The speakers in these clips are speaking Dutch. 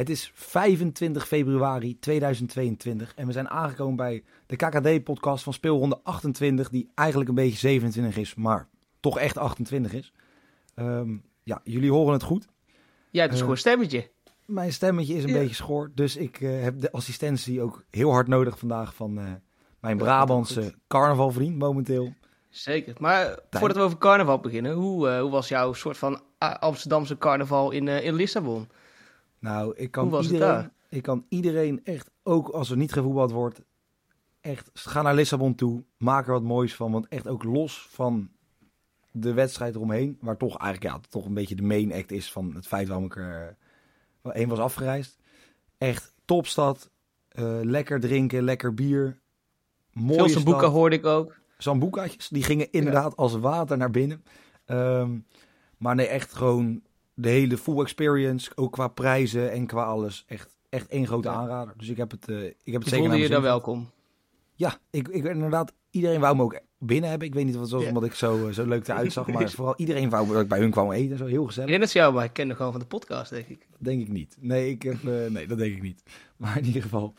Het is 25 februari 2022 en we zijn aangekomen bij de KKD-podcast van speelronde 28, die eigenlijk een beetje 27 is, maar toch echt 28 is. Ehm, ja, jullie horen het goed. Jij hebt een Eh, schoon stemmetje. Mijn stemmetje is een Ja. beetje schoor, dus ik eh, heb de assistentie ook heel hard nodig vandaag van eh, mijn Brabantse carnavalvriend momenteel. Zeker. Maar voordat we over carnaval beginnen, hoe, eh, hoe was jouw soort van Amsterdamse carnaval in, eh, in Lissabon? Nou, ik kan, iedereen, ik kan iedereen echt, ook als er niet gevoetbald wordt, echt ga naar Lissabon toe. Maak er wat moois van. Want echt ook los van de wedstrijd eromheen, waar toch eigenlijk ja, toch een beetje de main act is van het feit waarom ik er heen was afgereisd. Echt topstad. eh, lekker drinken, lekker bier. Mooie Veel boeken hoorde ik ook. Sambuca's, die gingen inderdaad als water naar binnen. Ehm, maar nee, echt gewoon de hele full experience, ook qua prijzen en qua alles. Echt, echt één grote Ja. aanrader. Dus ik heb het, eh, ik heb het zeker voelde je daar welkom. Ja, ik, ik inderdaad, iedereen wou me ook binnen hebben. Ik weet niet of het was omdat ik zo, eh, zo leuk eruit zag, maar vooral iedereen wou dat ik bij hun kwam eten. Zo heel Ik gezellig. ze jou maar kennen gewoon van de podcast, denk ik. Denk ik niet. Nee, ik heb, eh, nee, dat denk ik niet. Maar in ieder geval,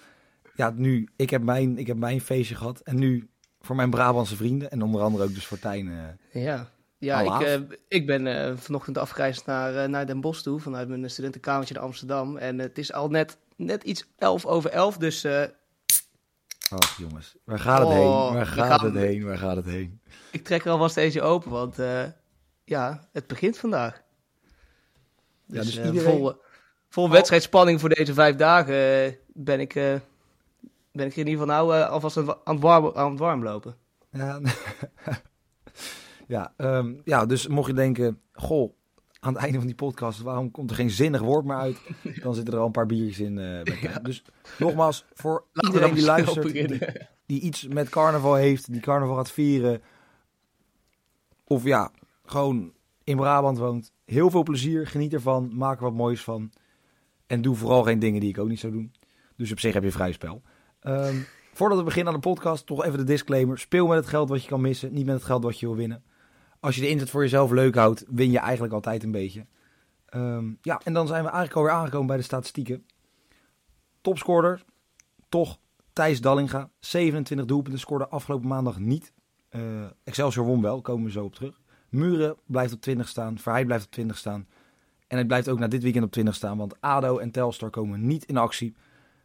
ja, nu, ik heb mijn, ik heb mijn feestje gehad. En nu voor mijn Brabantse vrienden en onder andere ook dus voor Tijn. Ja, ja ik, eh, ik ben eh, vanochtend afgereisd naar, eh, naar Den Bosch toe, vanuit mijn studentenkamertje in Amsterdam. En het is al net, net iets elf over elf, dus Ach jongens, waar gaat het Oh, heen? Waar gaat gaan- het heen? Waar gaat het heen? ik trek er alvast eentje open, want ja, het begint vandaag. Ja, Dus, dus iedereen- vol, vol wedstrijdspanning voor deze vijf dagen ben, ik, ben ik in ieder geval nou alvast warm, aan het warm lopen. Ja, ja, ehm, ja, dus mocht je denken, goh, aan het einde van die podcast, waarom komt er geen zinnig woord meer uit? Dan zitten er al een paar biertjes in. eh, bij. Dus nogmaals, voor Laten iedereen die luistert, die, die iets met carnaval heeft, die carnaval gaat vieren, of ja, gewoon in Brabant woont, heel veel plezier, geniet ervan, maak er wat moois van. En doe vooral geen dingen die ik ook niet zou doen. Dus op zich heb je vrij spel. Ehm, voordat we beginnen aan de podcast, toch even de disclaimer. Speel met het geld wat je kan missen, niet met het geld wat je wil winnen. Als je de inzet voor jezelf leuk houdt, win je eigenlijk altijd een beetje. Ehm, ja, en dan zijn we eigenlijk alweer aangekomen bij de statistieken. Topscorer, toch Thijs Dallinga. 27 doelpunten, scoorde afgelopen maandag niet. Eh, Excelsior won wel, komen we zo op terug. Muren blijft op 20 staan, Verheij blijft op 20 staan. En het blijft ook na dit weekend op 20 staan, want ADO en Telstar komen niet in actie.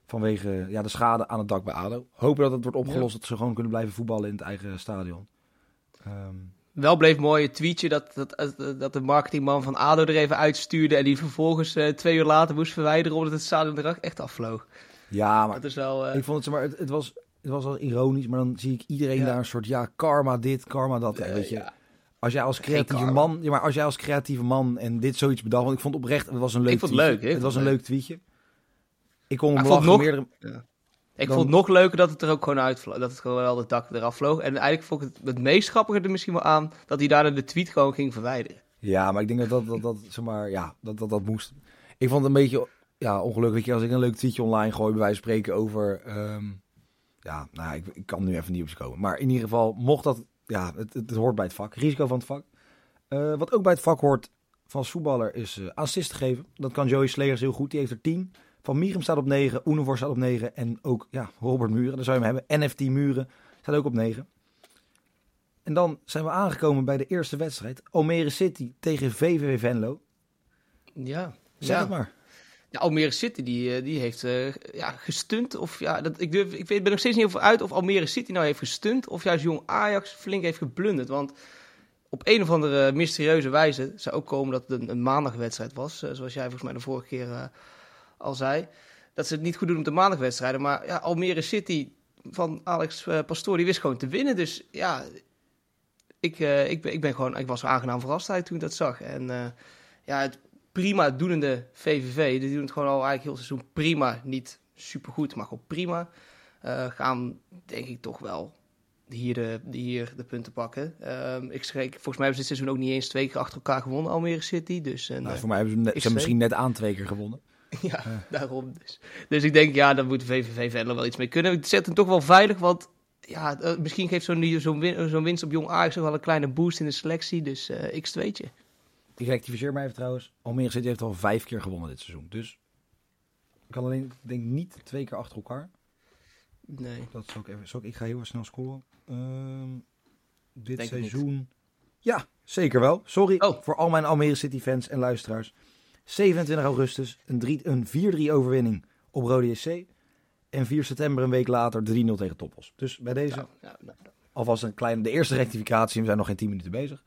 Vanwege ja, de schade aan het dak bij ADO. Hopen dat het wordt opgelost, dat ze gewoon kunnen blijven voetballen in het eigen stadion. Ehm, Wel bleef mooi het tweetje dat, dat, dat de marketingman van ADO er even uitstuurde en die vervolgens eh, twee uur later moest verwijderen omdat het stadion er echt afvloog. ja, maar Dat is wel... eh, ik vond het, maar, het, het, was, het was wel ironisch, maar dan zie ik iedereen Ja. daar een soort, ja, karma dit, karma dat. eh, weet je. ja. Als jij als creatieve man, ja, maar als jij als creatieve man en dit zoiets bedacht, want ik vond het oprecht, het was een leuk Ik vond het tweetje. leuk, ik het was een leuk tweetje. Ik kon hem nog- meerdere... Ik Dan- vond het nog leuker dat het er ook gewoon uitvloog. Dat het gewoon wel het dak eraf vloog. En eigenlijk vond ik het het meest grappige er misschien wel aan dat hij daarna de tweet gewoon ging verwijderen. Ja, maar ik denk dat dat, dat, dat, zeg maar, ja, dat, dat, dat moest. Ik vond het een beetje ja, ongelukkig, je, als ik een leuk tweetje online gooi, bij wijze van spreken over, ehm, ja, nou, ik, ik kan nu even niet op ze komen. Maar in ieder geval, mocht dat, ja, het, het, hoort bij het vak, risico van het vak. Eh, wat ook bij het vak hoort van voetballer is eh assist geven. Dat kan Joey Slegers heel goed, die heeft er 10. Van Mierum staat op 9, Oenevor staat op 9 en ook, ja, Robert Muren, daar zou je hem hebben. NFT Muren staat ook op 9. En dan zijn we aangekomen bij de eerste wedstrijd. Almere City tegen VVV Venlo. Ja. Zeg ja. het maar. Ja, Almere City die, eh, die heeft eh, ja, gestunt. Of, ja, dat, ik, durf, ik weet, ben nog steeds niet over uit of Almere City nou heeft gestunt. Of juist jong Ajax flink heeft geblunderd. Want op een of andere mysterieuze wijze zou ook komen dat het een, een maandagwedstrijd was. eh, zoals jij volgens mij de vorige keer eh, al zei. Dat ze het niet goed doen op de maandagwedstrijden. Maar ja, Almere City van Alex eh, Pastoor, die wist gewoon te winnen. Dus ja, ik, eh, ik, ben, ik ben gewoon, ik was aangenaam verrast eigenlijk toen ik dat zag. En eh, ja, het prima doenende VVV, die doen het gewoon al eigenlijk heel seizoen prima. Niet supergoed, maar gewoon prima. Gaan denk ik toch wel hier de, hier de punten pakken. Ehm, ik schreek, volgens mij hebben ze dit seizoen ook niet eens twee keer achter elkaar gewonnen, Almere City. Dus een, Nou, voor mij hebben ze, net, ze misschien net aan twee keer gewonnen. ja, daarom dus. Dus ik denk, ja, daar moet de VVV verder wel iets mee kunnen. Ik zet hem toch wel veilig, want ja, eh, misschien geeft zo'n zo'n win, zo'n winst op Jong Ajax ook wel een kleine boost in de selectie. Dus eh x2'tje. Ik rectificeer mij even trouwens. Almere City heeft al vijf keer gewonnen dit seizoen. Dus ik kan alleen, ik denk niet twee keer achter elkaar. Nee. Dat zal ik even. Zal ik, ik ga heel erg snel scrollen. Ehm, dit Denk seizoen. Ja, zeker wel. Sorry Oh. voor al mijn Almere City fans en luisteraars. 27 augustus een, een 4-3 overwinning op Rode SC. En 4 september een week later 3-0 tegen Toppos. Dus bij deze Nou, nou, alvast een kleine, de eerste rectificatie. We zijn nog geen 10 minuten bezig.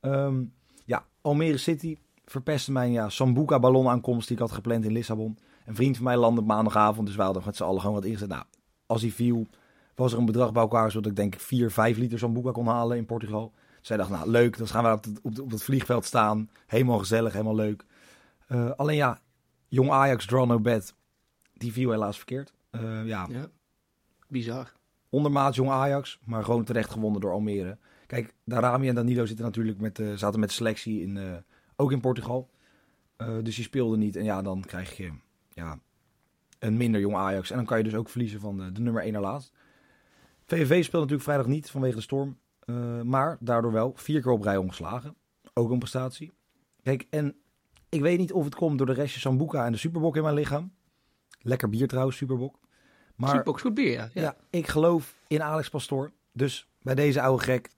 Ehm, ja, Almere City verpestte mijn ja, Sambuca ballonaankomst die ik had gepland in Lissabon. Een vriend van mij landde maandagavond, dus we hadden met z'n allen gewoon wat ingezet. Nou, als hij viel, was er een bedrag bij elkaar zodat ik denk ik 4, 5 liter Sambuca kon halen in Portugal. Dus zij dacht, nou leuk, dan gaan we op het, op, op het vliegveld staan. Helemaal gezellig, helemaal leuk. Eh, alleen ja, jong Ajax, draw no bed, die viel helaas verkeerd. Eh, ja, Ja. Bizar. ondermaat jong Ajax, maar gewoon terecht gewonnen door Almere. Kijk, Darami en Danilo zitten natuurlijk met, eh, zaten met de selectie in, ook in Portugal. Dus die speelden niet. En ja, dan krijg je ja, een minder jong Ajax. En dan kan je dus ook verliezen van de, de nummer 1 naar laatst. VVV speelt natuurlijk vrijdag niet vanwege de storm. Maar daardoor wel vier keer op rij ongeslagen. Ook een prestatie. Kijk, en ik weet niet of het komt door de restjes Sambuca en de Superbok in mijn lichaam. Lekker bier trouwens, Superbok. Maar Superbox goed bier, ja. ja. ja. ik geloof in Alex Pastoor. Dus bij deze oude gek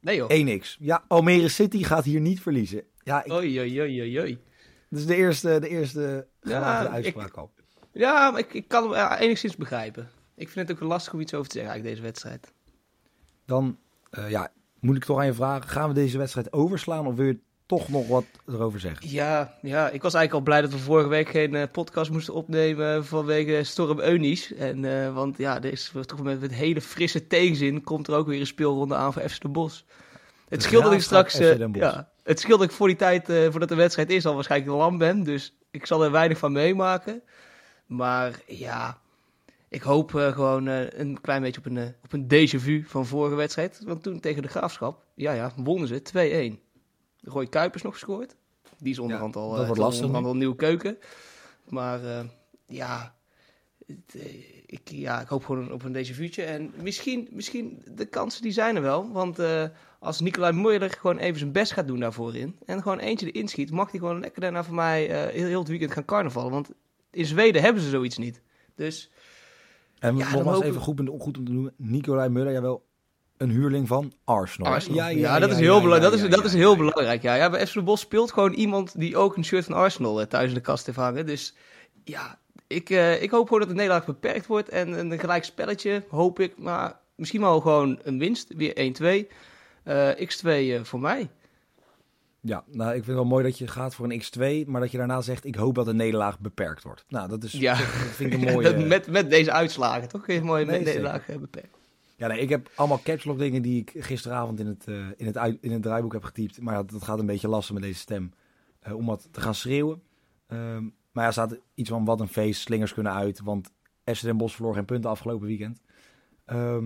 Nee joh. 1x. Ja, Almere City gaat hier niet verliezen. Ja, ik, Oei, oei, oei, oei, dat is de eerste, de eerste Ja, gewaagde ik- uitspraak al. Ja, maar ik, ik kan hem ja, enigszins begrijpen. Ik vind het ook lastig om iets over te zeggen eigenlijk, deze wedstrijd. Dan eh, ja, moet ik toch aan je vragen. Gaan we deze wedstrijd overslaan of wil je toch nog wat erover zeggen? Ja, ja, ik was eigenlijk al blij dat we vorige week geen eh, podcast moesten opnemen vanwege Storm Eunice. En, eh, want ja, er is toch met, met hele frisse tegenzin komt er ook weer een speelronde aan voor FC de Bos. Het De scheelt dat ik straks... eh, Den Bosch. ja, het scheelt dat ik voor die tijd, voordat de wedstrijd is, al waarschijnlijk lam ben. Dus ik zal er weinig van meemaken. Maar ja, ik hoop gewoon een klein beetje op een, op een déjà vu van vorige wedstrijd. Want toen tegen de Graafschap, ja ja, wonnen ze 2-1. Roy Kuipers nog gescoord. Die is onderhand al, dat eh, wordt lastig onderhand al nieuwe keuken. Maar eh, ja, het, eh, ik, ja, ik hoop gewoon op een déjà vu'tje. En misschien, misschien, de kansen die zijn er wel. Want als Nicolai Moeiler gewoon even zijn best gaat doen daarvoor in. En gewoon eentje erin schiet, mag hij gewoon lekker daarna voor mij heel, heel het weekend gaan carnavallen. Want in Zweden hebben ze zoiets niet. Dus En Ja, nogmaals hopen even goed, goed om te noemen. Nicolai Muller, jawel, een huurling van Arsenal. Arsenal. Ja, dat is heel, bela- dat is, dat is heel belangrijk. Ja. Ja, bij FC de Bos speelt gewoon iemand die ook een shirt van Arsenal eh, thuis in de kast heeft hangen. Dus ja, ik, eh, ik hoop gewoon dat de nederlaag beperkt wordt. En een gelijk spelletje, hoop ik. Maar misschien wel gewoon een winst. Weer 1-2. Eh, X2 eh, voor mij. Ja, nou, ik vind het wel mooi dat je gaat voor een X2, maar dat je daarna zegt, ik hoop dat de nederlaag beperkt wordt. Nou, dat is, Ja. dat vind ik een mooie... Dat met, met deze uitslagen, toch? Kun je mooi Nee, met nederlaag beperkt. Ja, nee, ik heb allemaal caps lock dingen die ik gisteravond in het, eh, in het, in het draaiboek heb getypt. Maar ja, dat gaat een beetje lastig met deze stem. eh, om wat te gaan schreeuwen. Ehm, maar ja, er staat iets van wat een feest. Slingers kunnen uit. Want FC Den Bosch verloor geen punten afgelopen weekend. Ehm,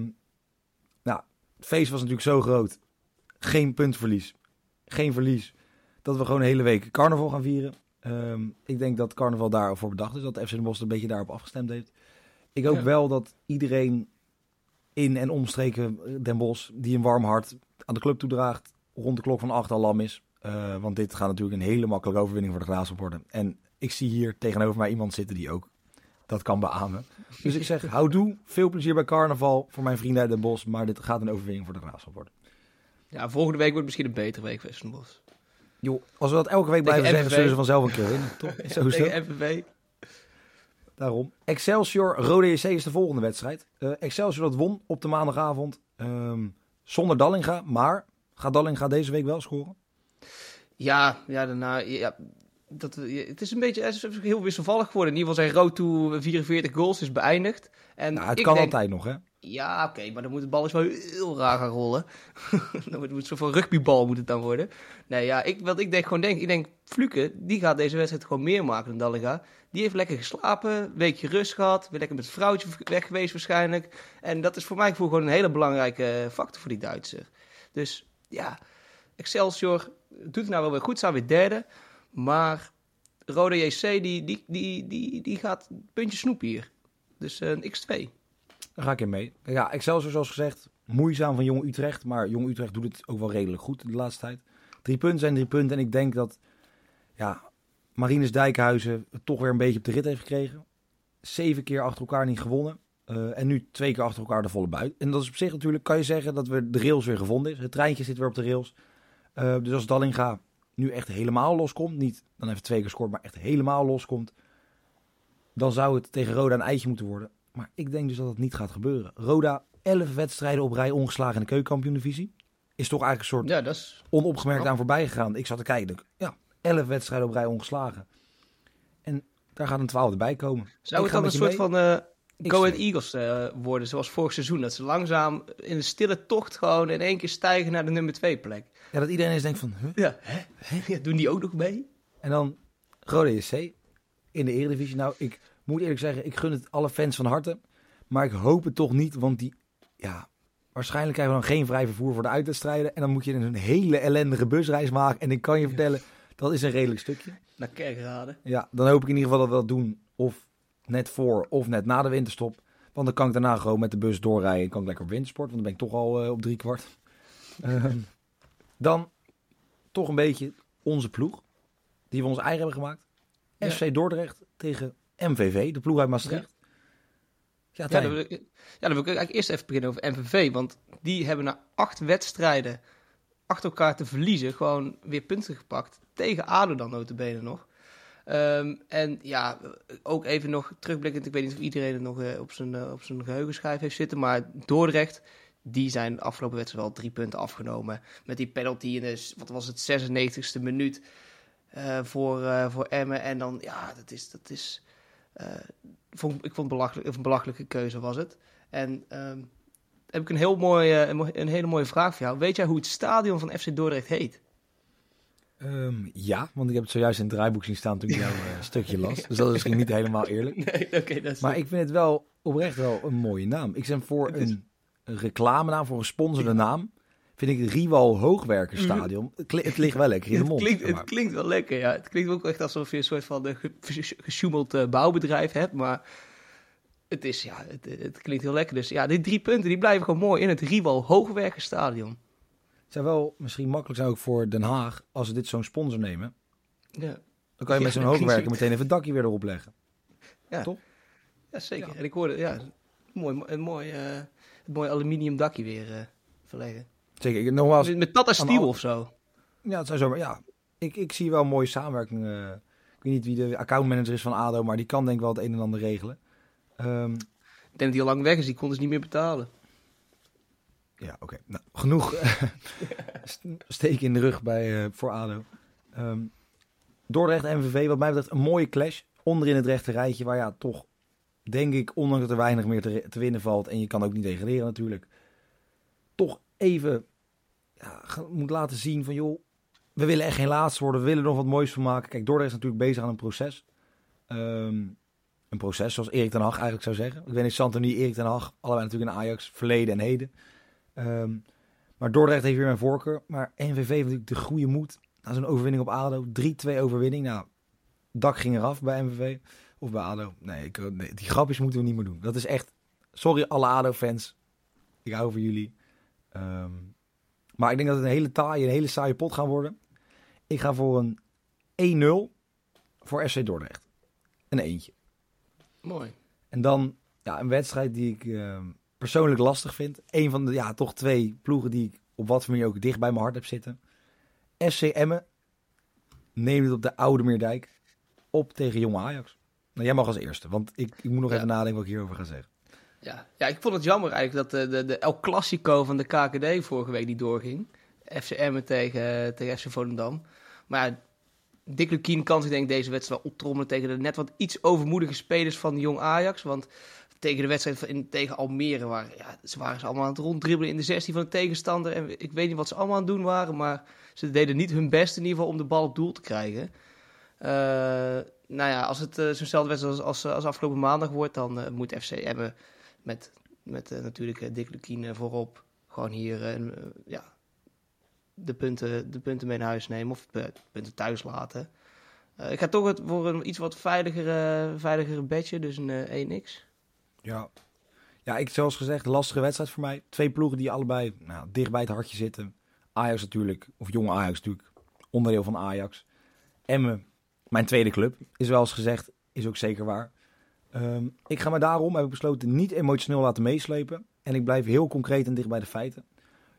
nou, het feest was natuurlijk zo groot. Geen puntverlies. Geen verlies. Dat we gewoon een hele week carnaval gaan vieren. Ehm, ik denk dat carnaval daarvoor bedacht is. Dat FC Den Bosch een beetje daarop afgestemd heeft. Ik hoop Ja. wel dat iedereen in en omstreken Den Bosch, die een warm hart aan de club toedraagt, rond de klok van acht al lam is. Eh, want dit gaat natuurlijk een hele makkelijke overwinning voor de Graafschap worden. En ik zie hier tegenover mij iemand zitten die ook dat kan beamen. Dus ik zeg, houdoe, veel plezier bij carnaval voor mijn vrienden uit Den Bosch. Maar dit gaat een overwinning voor de Graafschap worden. Ja, volgende week wordt misschien een betere week voor FC de Bos. Joh, als we dat elke week blijven zeggen, zullen ze vanzelf een keer winnen. Toch? Zo is. Daarom. Excelsior, Rode JC is de volgende wedstrijd. Eh, Excelsior dat won op de maandagavond. ehm, zonder Dallinga, maar Gaat Dallinga deze week wel scoren? Ja, ja, daarna, ja dat, het is een beetje het is heel wisselvallig geworden. In ieder geval zijn road to 44 goals is beëindigd. En nou, het kan altijd nog, hè? Ja, oké, maar dan moet het bal eens wel heel raar gaan rollen. dan moet het zo van rugbybal moet het dan worden. Nee, ja, ik, wat ik denk gewoon denk, ik denk, Fluke, die gaat deze wedstrijd gewoon meer maken dan Dallinga. Die heeft lekker geslapen, weekje rust gehad, weer lekker met het vrouwtje weg geweest waarschijnlijk. En dat is voor mij gewoon een hele belangrijke factor voor die Duitser. Dus ja, Excelsior doet het nou wel weer goed, staan weer derde. Maar Rode JC, die, die, die, die, die gaat puntje snoep hier. Dus een X2. Daar ga ik in mee. Ja, Excelsior zoals gezegd, moeizaam van Jong Utrecht. Maar Jong Utrecht doet het ook wel redelijk goed de laatste tijd. Drie punten zijn drie punten. En ik denk dat ja, Marines Dijkhuizen het toch weer een beetje op de rit heeft gekregen. Zeven keer achter elkaar niet gewonnen. Uh, en nu twee keer achter elkaar de volle buit. En dat is op zich natuurlijk, kan je zeggen dat we de rails weer gevonden is. Het treintje zit weer op de rails. Uh, dus als Dallinga nu echt helemaal loskomt, niet dan even twee keer scoort, maar echt helemaal loskomt, dan zou het tegen Roda een eitje moeten worden. Maar ik denk dus dat dat niet gaat gebeuren. Roda, 11 wedstrijden op rij ongeslagen in de keukenkampioen-divisie. Is toch eigenlijk een soort ja, dat is... onopgemerkt aan voorbij gegaan. Ik zat te kijken. Ja, 11 wedstrijden op rij ongeslagen. En daar gaat een twaalfde bij komen. Zou het dan een soort van uh, Go Ahead Eagles uh, worden, zoals vorig seizoen? Dat ze langzaam in de stille tocht gewoon in één keer stijgen naar de nummer 2 plek. Ja, dat iedereen eens denkt van, huh? Ja, hè? Ja, doen die ook nog mee? En dan Rode SC in de Eredivisie. Nou, ik moet eerlijk zeggen, ik gun het alle fans van harte. Maar ik hoop het toch niet, want die, ja, waarschijnlijk krijgen we dan geen vrij vervoer voor de uitwedstrijden. En dan moet je een hele ellendige busreis maken. En ik kan je vertellen, dat is een redelijk stukje. Naar Kerkrade. Ja, dan hoop ik in ieder geval dat we dat doen. Of net voor of net na de winterstop. Want dan kan ik daarna gewoon met de bus doorrijden. En kan ik lekker op wintersport, want dan ben ik toch al uh, op drie kwart. Ehm, dan toch een beetje onze ploeg. Die we ons eigen hebben gemaakt. Ja. FC Dordrecht tegen MVV, de ploeg uit Maastricht. Ja, ja, dan wil ik, ja, dan wil ik eigenlijk eerst even beginnen over MVV. Want die hebben na acht wedstrijden achter elkaar te verliezen... gewoon weer punten gepakt. Tegen ADO dan notabene nog. Um, en ja, ook even nog terugblikkend. Ik weet niet of iedereen het nog uh, op zijn, uh, op zijn geheugenschijf heeft zitten. Maar Dordrecht, die zijn de afgelopen wedstrijd wel drie punten afgenomen. Met die penalty in de, wat was het, 96e minuut uh, voor, voor Emmen. En dan, ja, dat is... Dat is vond, ik vond belachelijk, een belachelijke keuze was het. En um, heb ik een, heel mooi, een hele mooie vraag voor jou. Weet jij hoe het stadion van FC Dordrecht heet? Um, ja, want ik heb het zojuist in het draaiboek zien staan toen ik jouw uh, stukje las. Dus dat is misschien niet helemaal eerlijk. Nee, okay, dat is maar ik vind het wel oprecht wel een mooie naam. Ik zeg voor een, een reclame naam, voor een sponsorde naam. Vind ik het Rival Hoogwerkenstadion. Het, het ligt wel lekker in de mond. Het klinkt, het klinkt wel lekker, ja. Het klinkt ook echt alsof je een soort van gesjoemeld uh, bouwbedrijf hebt. Maar het, is, ja, het, het, klinkt heel lekker. Dus ja, die drie punten die blijven gewoon mooi in het Rival Hoogwerkenstadion zou wel misschien makkelijk zijn ook voor Den Haag als ze dit zo'n sponsor nemen. Ja. Dan kan je met zo'n hoogwerker meteen even het dakje weer erop leggen. Ja. Toch? Ja, zeker. En ik hoorde, ja, mooi, een mooi, uh, een mooi aluminium dakje weer uh, verleggen. Zeker. Ik, nogmaals, met Tata Steel of zo. Ja, het zou zomaar, ja. Ik, ik zie wel mooie samenwerking. Uh, ik weet niet wie de accountmanager is van ADO, maar die kan denk ik wel het een en ander regelen. Um, ik denk dat hij al lang weg is, die kon dus niet meer betalen. Ja, oké. Okay. Nou, genoeg steken in de rug bij, uh, voor ADO. Um, Dordrecht MVV, wat mij betreft, een mooie clash. Onderin het rechte rijtje, waar ja, toch, denk ik, ondanks dat er weinig meer te, te winnen valt. En je kan ook niet degraderen natuurlijk. Toch even ja, moet laten zien van, joh, we willen echt geen laatste worden. We willen er nog wat moois van maken. Kijk, Dordrecht is natuurlijk bezig aan een proces. Um, een proces, zoals Erik ten Hag eigenlijk zou zeggen. Ik weet niet, Santoni, Erik ten Hag, allebei natuurlijk in Ajax, verleden en heden. Um, maar Dordrecht heeft weer mijn voorkeur. Maar NVV heeft natuurlijk de goede moed. Na zo'n overwinning op ADO. 3-2 overwinning. Nou, dak ging eraf bij MVV. Of bij ADO. Nee, ik, nee, die grapjes moeten we niet meer doen. Dat is echt... Sorry alle ADO-fans. Ik hou van jullie. Um, maar ik denk dat het een hele taaie, een hele saaie pot gaan worden. Ik ga voor een 1-0 voor FC Dordrecht. Een eentje. Mooi. En dan ja, een wedstrijd die ik... Um, persoonlijk lastig vind. Een van de, ja, toch twee ploegen die ik op wat voor manier ook dicht bij mijn hart heb zitten. SC Emmen neemt het op de Oude Meerdijk op tegen Jonge Ajax. Nou, jij mag als eerste, want ik, ik moet nog even nadenken wat ik hierover ga zeggen. Ja. ja, ik vond het jammer eigenlijk dat de, de, de El Clasico van de KKD vorige week niet doorging. FCM tegen, tegen FC Volendam. Maar ja, Dick Lukien kan zich denk ik deze wedstrijd wel optrommelen tegen de net wat iets overmoedige spelers van Jong Ajax. Want tegen de wedstrijd in, tegen Almere waren, ja, ze waren ze allemaal aan het ronddribbelen in de 16 van de tegenstander. En ik weet niet wat ze allemaal aan het doen waren, maar ze deden niet hun best in ieder geval om de bal op doel te krijgen. Uh, nou ja, als het zo'nzelfde wedstrijd als, als, als, afgelopen maandag wordt, dan moet FC Emmen met, met natuurlijk Dick Lukien voorop gewoon hier ja, de, punten, de punten mee naar huis nemen of de punten thuis laten. ik ga toch het voor een iets wat veiligere, veiligere bedje, dus een 1x. Ja. ja, ik zoals gezegd, lastige wedstrijd voor mij. Twee ploegen die allebei nou, dicht bij het hartje zitten. Ajax natuurlijk, of jonge Ajax natuurlijk, onderdeel van Ajax. Emmen, mijn tweede club, is wel eens gezegd, is ook zeker waar. Um, ik ga me daarom, heb ik besloten, niet emotioneel laten meeslepen. En ik blijf heel concreet en dicht bij de feiten.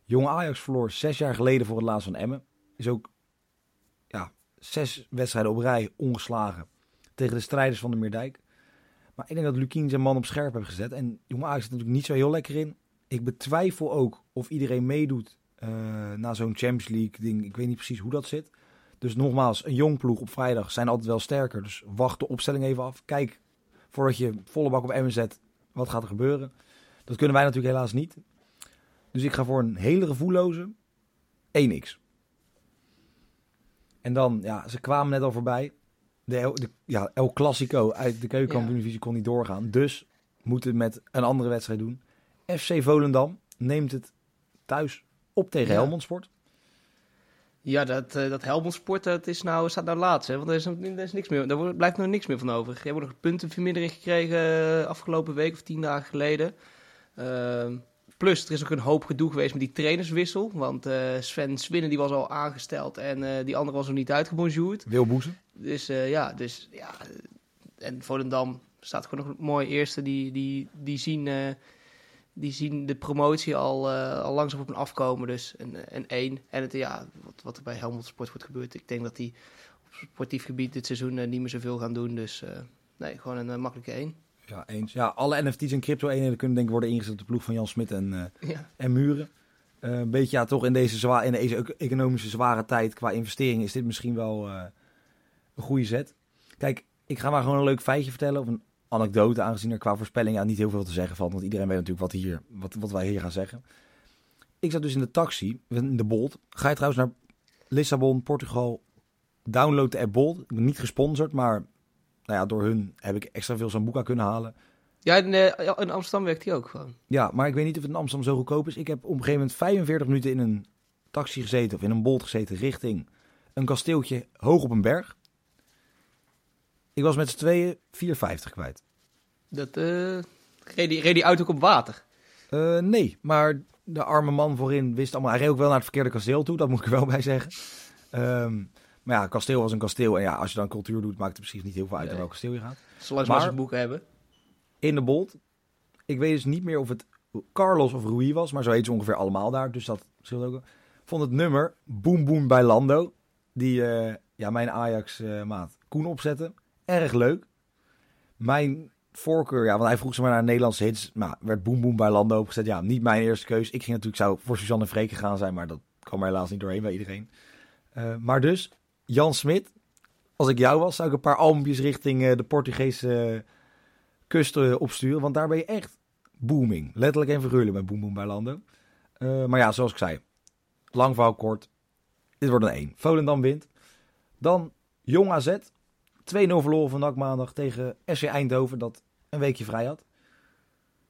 Jonge Ajax verloor zes jaar geleden voor het laatst van Emmen. Is ook ja, zes wedstrijden op rij ongeslagen tegen de strijders van de Meerdijk. Maar ik denk dat Lukien zijn man op scherp heeft gezet. En Jong Ajax zit natuurlijk niet zo heel lekker in. Ik betwijfel ook of iedereen meedoet uh, na zo'n Champions League ding. Ik weet niet precies hoe dat zit. Dus nogmaals, een jong ploeg op vrijdag zijn altijd wel sterker. Dus wacht de opstelling even af. Kijk voordat je volle bak op M zet, wat gaat er gebeuren. Dat kunnen wij natuurlijk helaas niet. Dus ik ga voor een hele gevoelloze 1x. En dan, ja, ze kwamen net al voorbij de, ja, El Clasico uit de keukenkampioen kon niet doorgaan. Dus moeten met een andere wedstrijd doen. FC Volendam neemt het thuis op tegen ja. Helmond Sport. Ja, dat, uh, dat Helmond Sport dat is nou, staat nou laatst. Hè? Want er is, er is niks meer, daar blijft nog niks meer van over. Je hebt nog puntenvermindering gekregen uh, afgelopen week of tien dagen geleden. Uh, Plus, er is ook een hoop gedoe geweest met die trainerswissel. Want uh, Sven Swinnen die was al aangesteld en die andere was nog niet uitgebonjourd. Wilboezen. Dus uh, ja, dus ja. En Volendam staat gewoon nog mooi eerste. Die, die, die, zien, die zien de promotie al, al langzaam op een afkomen. Dus een, een één. En het, ja, wat, wat er bij Helmond Sport wordt gebeurd. Ik denk dat die op sportief gebied dit seizoen niet meer zoveel gaan doen. Dus nee, gewoon een makkelijke één. Ja, eens. Ja, alle NFT's en crypto-eenheden kunnen denk ik worden ingezet op de ploeg van Jan Smit en, uh, ja. en Muren. Uh, een beetje ja, toch in deze, zwaar, in deze economische zware tijd qua investeringen is dit misschien wel uh, een goede zet. Kijk, ik ga maar gewoon een leuk feitje vertellen of een anekdote, aangezien er qua voorspelling ja, niet heel veel te zeggen valt. Want iedereen weet natuurlijk wat, hier, wat, wat wij hier gaan zeggen. Ik zat dus in de taxi, in de Bolt. Ga je trouwens naar Lissabon, Portugal, download de app Bolt. Ik ben niet gesponsord, maar nou ja, door hun heb ik extra veel Sambuca kunnen halen. Ja, in, uh, in Amsterdam werkt hij ook gewoon. Ja, maar ik weet niet of het in Amsterdam zo goedkoop is. Ik heb op een gegeven moment 45 minuten in een taxi gezeten of in een bolt gezeten richting een kasteeltje hoog op een berg. Ik was met z'n tweeën 4,50 kwijt. Dat, uh, reed, die, reed die auto ook op water? Uh, nee, maar de arme man voorin wist allemaal... Hij reed ook wel naar het verkeerde kasteel toe, dat moet ik er wel bij zeggen. Um, maar ja, kasteel was een kasteel. En ja, als je dan cultuur doet, maakt het precies niet heel veel uit nee. welk kasteel je gaat. Zolang maar ze boeken hebben. In de Bolt. Ik weet dus niet meer of het Carlos of Rui was, maar zo heet ze ongeveer allemaal daar. Dus dat scheelt ook. Vond het nummer Boom Boom bij Lando. Die uh, ja, mijn Ajax-maat Koen opzette. Erg leuk. Mijn voorkeur, ja, want hij vroeg ze maar naar Nederlandse hits. Maar werd Boom Boom bij Lando opgezet. Ja, niet mijn eerste keus. Ik ging natuurlijk, zou voor Suzanne en Freke gaan zijn, maar dat kwam er helaas niet doorheen bij iedereen. Uh, maar dus, Jan Smit. Als ik jou was, zou ik een paar almpjes richting uh, de Portugese uh, kust uh, opsturen. Want daar ben je echt booming. Letterlijk en figuurlijk met Boom Boom bij Lando. maar ja, zoals ik zei. Lang verhaal kort. Dit wordt een 1. Volendam wint. Dan Jong AZ. 2-0 verloren van NAC maandag tegen SC Eindhoven. Dat een weekje vrij had.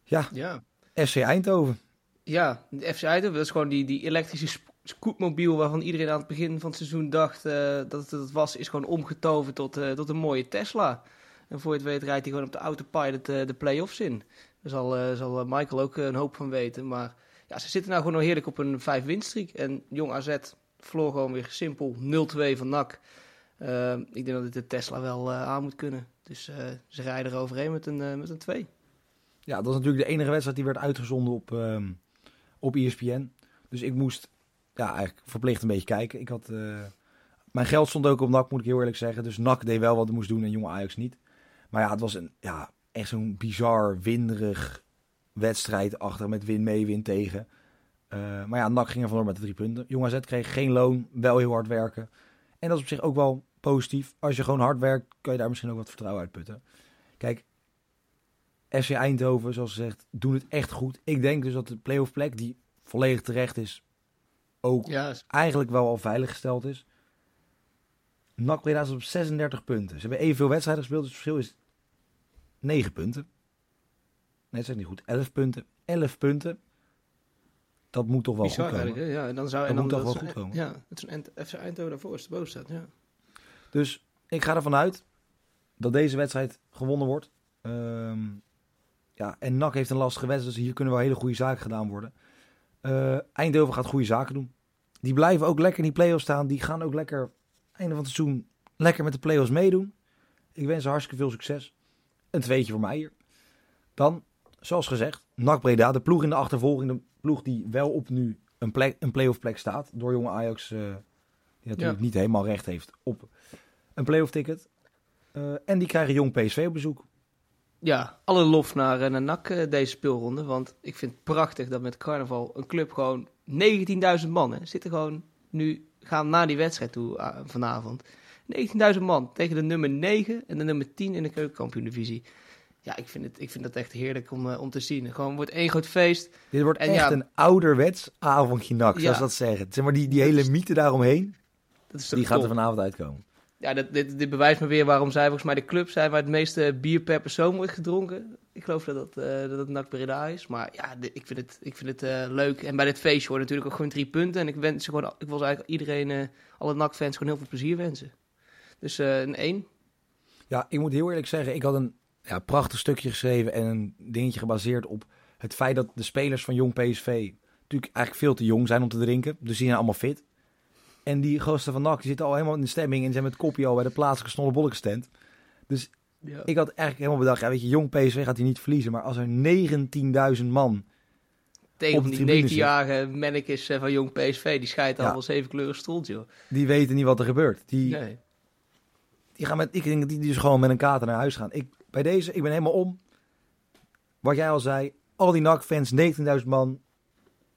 Ja, ja. SC Eindhoven. Ja, de FC Eindhoven. Dat is gewoon die, die elektrische scootmobiel waarvan iedereen aan het begin van het seizoen dacht uh, dat het het was, is gewoon omgetoverd tot, uh, tot een mooie Tesla. En voor je het weet rijdt hij gewoon op de autopilot uh, de play-offs in. Daar zal, zal Michael ook een hoop van weten. Maar ja, ze zitten nou gewoon nog heerlijk op een 5 winstreek. En Jong AZ verloor gewoon weer simpel 0-2 van NAC. Ik denk dat dit de Tesla wel aan moet kunnen. Dus ze rijden er overheen met een, met een 2. Ja, dat was natuurlijk de enige wedstrijd die werd uitgezonden op, ehm, op ESPN. Dus ik moest ja, eigenlijk verplicht een beetje kijken. Ik had, mijn geld stond ook op NAC, moet ik heel eerlijk zeggen. Dus NAC deed wel wat het moest doen en jonge Ajax niet. Maar ja, het was een, ja, echt zo'n bizar, winderig wedstrijd achter met win mee, win tegen. Eh, maar ja, NAC ging er vandoor met de drie punten. Jong AZ kreeg geen loon, wel heel hard werken. En dat is op zich ook wel positief. Als je gewoon hard werkt, kan je daar misschien ook wat vertrouwen uit putten. Kijk, FC Eindhoven, zoals gezegd, doen het echt goed. Ik denk dus dat de playoff plek, die volledig terecht is, ook eigenlijk wel al veiliggesteld is. NAC Breda is op 36 punten. Ze hebben evenveel wedstrijden gespeeld, dus het verschil is 9 punten. Nee, dat is niet goed. 11 punten. 11 punten. Dat moet toch wel bizar goed komen. Ja, en dan zou Dat en dan moet toch wel goed komen. Ja, het is een FC Eindhoven daarvoor is de boven staat. Ja. Dus ik ga ervan uit dat deze wedstrijd gewonnen wordt. Ehm, ja, en NAC heeft een lastige wedstrijd, dus hier kunnen wel hele goede zaken gedaan worden. Eh, Eindhoven gaat goede zaken doen. Die blijven ook lekker in die play-offs staan. Die gaan ook lekker einde van het seizoen lekker met de play-offs meedoen. Ik wens ze hartstikke veel succes. Een tweetje voor mij hier. Dan, zoals gezegd, NAC Breda, de ploeg in de achtervolging. De ploeg die wel op nu een, plek, een play-off plek staat. Door jonge Ajax, eh, natuurlijk Ja. niet helemaal recht heeft op een play-off ticket. Eh, en die krijgen jong PSV op bezoek. Ja, alle lof naar, eh, naar NAC eh, deze speelronde. Want ik vind het prachtig dat met carnaval een club gewoon 19.000 man hè, zitten gewoon nu gaan naar die wedstrijd toe vanavond. 19.000 man tegen de nummer 9 en de nummer 10 in de keukenkampioen-divisie. Ja, ik vind, het, ik vind dat echt heerlijk om, eh, om te zien. Gewoon wordt één groot feest. Dit wordt En echt ja- een ouderwets avondje nak, zoals Ja. ze dat zeggen. Zeg maar die, die hele is- mythe daaromheen, Dat is die gaat er vanavond uitkomen. Ja, dat, dit, dit bewijst me weer waarom zij volgens mij de club zijn waar het meeste bier per persoon wordt gedronken. Ik geloof dat dat, eh, dat het NAC Breda is. Maar ja, dit- ik vind het, ik vind het eh, leuk. En bij dit feestje hoort natuurlijk ook gewoon drie punten. En ik, wens ze gewoon, ik wil eigenlijk iedereen, eh, alle NAC-fans, gewoon heel veel plezier wensen. Dus eh, een 1. Ja, ik moet heel eerlijk zeggen, ik had een ja, prachtig stukje geschreven en een dingetje gebaseerd op het feit dat de spelers van jong PSV natuurlijk eigenlijk veel te jong zijn om te drinken. Dus die zijn allemaal fit. En die gasten van NAC die zitten al helemaal in de stemming en zijn met kopje al bij de plaatselijke snollebolleke stand. Dus Ja. ik had eigenlijk helemaal bedacht, ja weet je, jong PSV gaat hier niet verliezen. Maar als er 19.000 man, Tegen op die tribune 19-jarige mannekes eh, van jong PSV, die scheidt al Ja. wel zeven kleuren stront, joh. die weten niet wat er gebeurt. Die, Nee. die gaan met, ik denk dat die dus gewoon met een kater naar huis gaan. Ik, bij deze, ik ben helemaal om. Wat jij al zei, al die NAC-fans, 19.000 man.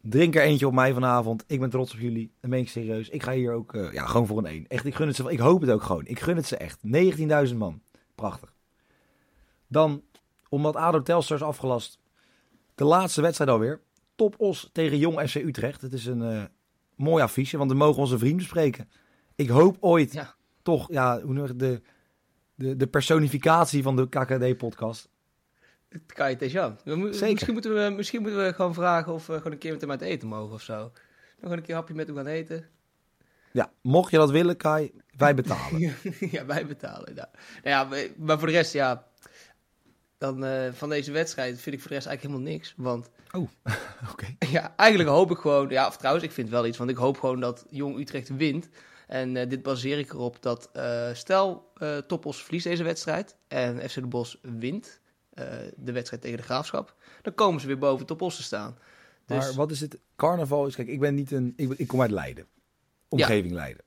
Drink er eentje op mij vanavond. Ik ben trots op jullie. Dat meen ik serieus. Ik ga hier ook eh, ja, gewoon voor een 1. Echt, ik gun het ze. Ik hoop het ook gewoon. Ik gun het ze echt. 19.000 man. Prachtig. Dan, omdat ADO Telstar is afgelast. De laatste wedstrijd alweer. Top Os tegen Jong FC Utrecht. Het is een eh, mooi affiche, want we mogen onze vrienden spreken. Ik hoop ooit Ja. toch, ja, de, de, de personificatie van de KKD-podcast. Kai Tejan. We mo- Zeker. Misschien moeten, we, misschien moeten we gewoon vragen of we gewoon een keer met hem uit eten mogen of zo. Dan gewoon een keer een hapje met hem gaan eten. Ja, mocht je dat willen, Kai, wij betalen. ja, wij betalen. Ja. Nou ja, maar- voor de rest, ja. Dan eh, van deze wedstrijd vind ik voor de rest eigenlijk helemaal niks. Want Oké. ja, eigenlijk hoop ik gewoon. Ja, of trouwens, ik vind wel iets. Want ik hoop gewoon dat Jong Utrecht wint. En eh, dit baseer ik erop dat eh, stel Toppos verliest deze wedstrijd. En FC de Bos wint eh, de wedstrijd tegen de Graafschap. Dan komen ze weer boven Toppos te staan. Dus Maar wat is het? Carnaval is, kijk, ik ben niet een, ik, ik kom uit Leiden. Omgeving Leiden.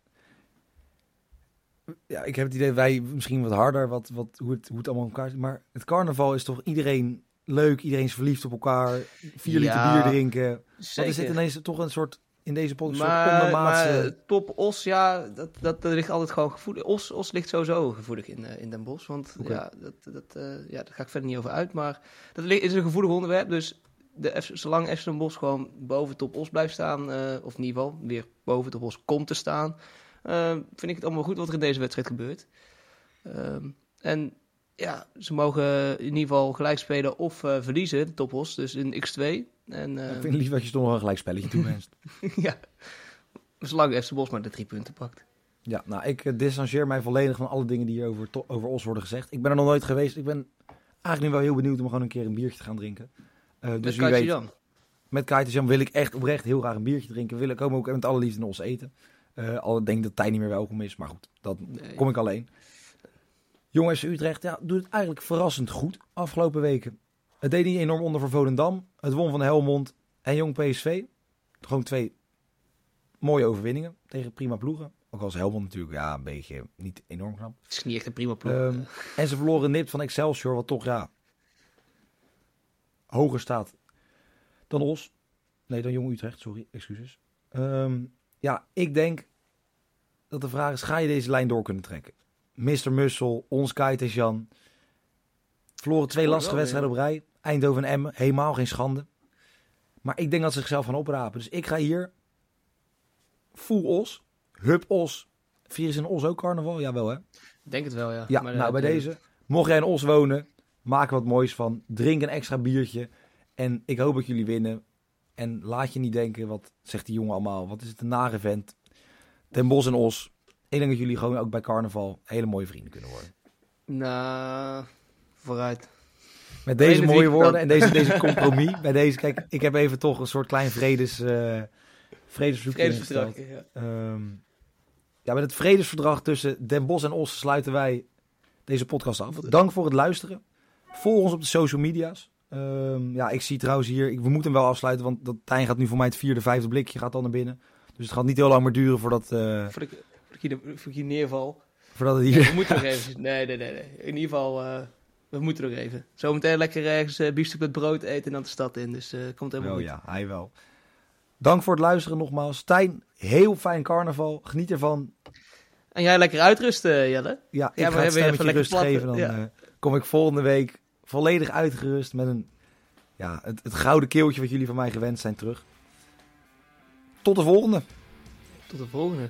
Ja, ik heb het idee, wij misschien wat harder, wat, wat, hoe, het, hoe het allemaal elkaar zit. Maar het carnaval is toch iedereen leuk, iedereen is verliefd op elkaar. Vier liter bier drinken. Wat is dit ineens toch een soort, in deze podcast, Maar, maar top Os, ja, dat, dat, dat ligt altijd gewoon gevoelig. Os, Os ligt sowieso gevoelig in, eh, in Den Bosch. Want ja, dat, dat, eh, ja, daar ga ik verder niet over uit. Maar dat is een gevoelig onderwerp. Dus de F, zolang FC Den Bosch gewoon boven top Os blijft staan, eh, of in ieder geval weer boven top Os komt te staan, eh, vind ik het allemaal goed wat er in deze wedstrijd gebeurt. Ehm, en ja, ze mogen in ieder geval gelijk spelen of eh, verliezen, de top Os, dus in x2. En, eh, ik vind het lief dat je toch nog een gelijk spelletje toewenst. ja. Zolang FC Bos maar de drie punten pakt. Ja, nou, ik eh, distancieer mij volledig van alle dingen die hier over, over Os worden gezegd. Ik ben er nog nooit geweest. Ik ben eigenlijk nu wel heel benieuwd om gewoon een keer een biertje te gaan drinken. Dus wie weet, dan. met Kaiterjam wil ik echt oprecht heel graag een biertje drinken. Wil ik komen ook met alle liefde in Os eten. Al denk ik dat Tij niet meer welkom is, maar goed, dat Nee. kom ik alleen. Jongens, Utrecht ja, doet het eigenlijk verrassend goed afgelopen weken. Het deed niet enorm onder voor Volendam. Het won van Helmond en Jong PSV. Gewoon twee mooie overwinningen tegen prima ploegen. Ook als Helmond natuurlijk ja, een beetje niet enorm knap. Het is niet echt een prima ploeg. Ehm, en ze verloren nipt van Excelsior, wat toch ja hoger staat dan Os. Nee, dan Jong Utrecht, sorry, excuses. Ehm, ja, ik denk dat de vraag is, ga je deze lijn door kunnen trekken? Mr. Mussel, ons Jan. Verloren twee lastige wedstrijden op rij. Eindhoven en Emmen, helemaal geen schande. Maar ik denk dat ze zichzelf gaan oprapen. Dus ik ga hier full os, hub os. Vieren ze in Os ook carnaval? Jawel hè? Denk het wel, ja. Ja, Maar, nou bij de- deze. Mocht jij in Os wonen, maak er wat moois van. Drink een extra biertje. En ik hoop dat jullie winnen. En laat je niet denken, wat zegt die jongen allemaal? Wat is het een nare vent? Den Bos en Os. Ik denk dat jullie gewoon ook bij carnaval hele mooie vrienden kunnen worden. Nou, vooruit. Met deze mooie woorden en deze, deze compromis. bij deze, kijk, ik heb even toch een soort klein vredes, eh vredesverzoekje Vredesverdrag. Ja. Ehm, ja, met het vredesverdrag tussen Den Bosch en Os sluiten wij deze podcast af. Dank voor het luisteren. Volg ons op de social media's. Ehm, ja, ik zie trouwens hier, ik, we moeten hem wel afsluiten, want dat Tijn gaat nu voor mij het vierde, vijfde blikje gaat dan naar binnen. Dus het gaat niet heel lang meer duren voordat, eh, voordat hier neerval. voordat het Nee, hier... we moeten nog even. Nee, nee, nee, nee. In ieder geval, eh, we moeten nog even. Zometeen lekker ergens eh biefstuk met brood eten en dan de stad in. Dus eh komt helemaal Oh goed. ja, hij wel. Dank voor het luisteren nogmaals. Tijn, heel fijn carnaval. Geniet ervan. En jij lekker uitrusten, Jelle. Ja, ik Ja, ga het even lekker rust platten, geven. Dan ja. kom ik volgende week volledig uitgerust met een, ja, het, het gouden keeltje wat jullie van mij gewend zijn terug. Tot de volgende. Tot de volgende.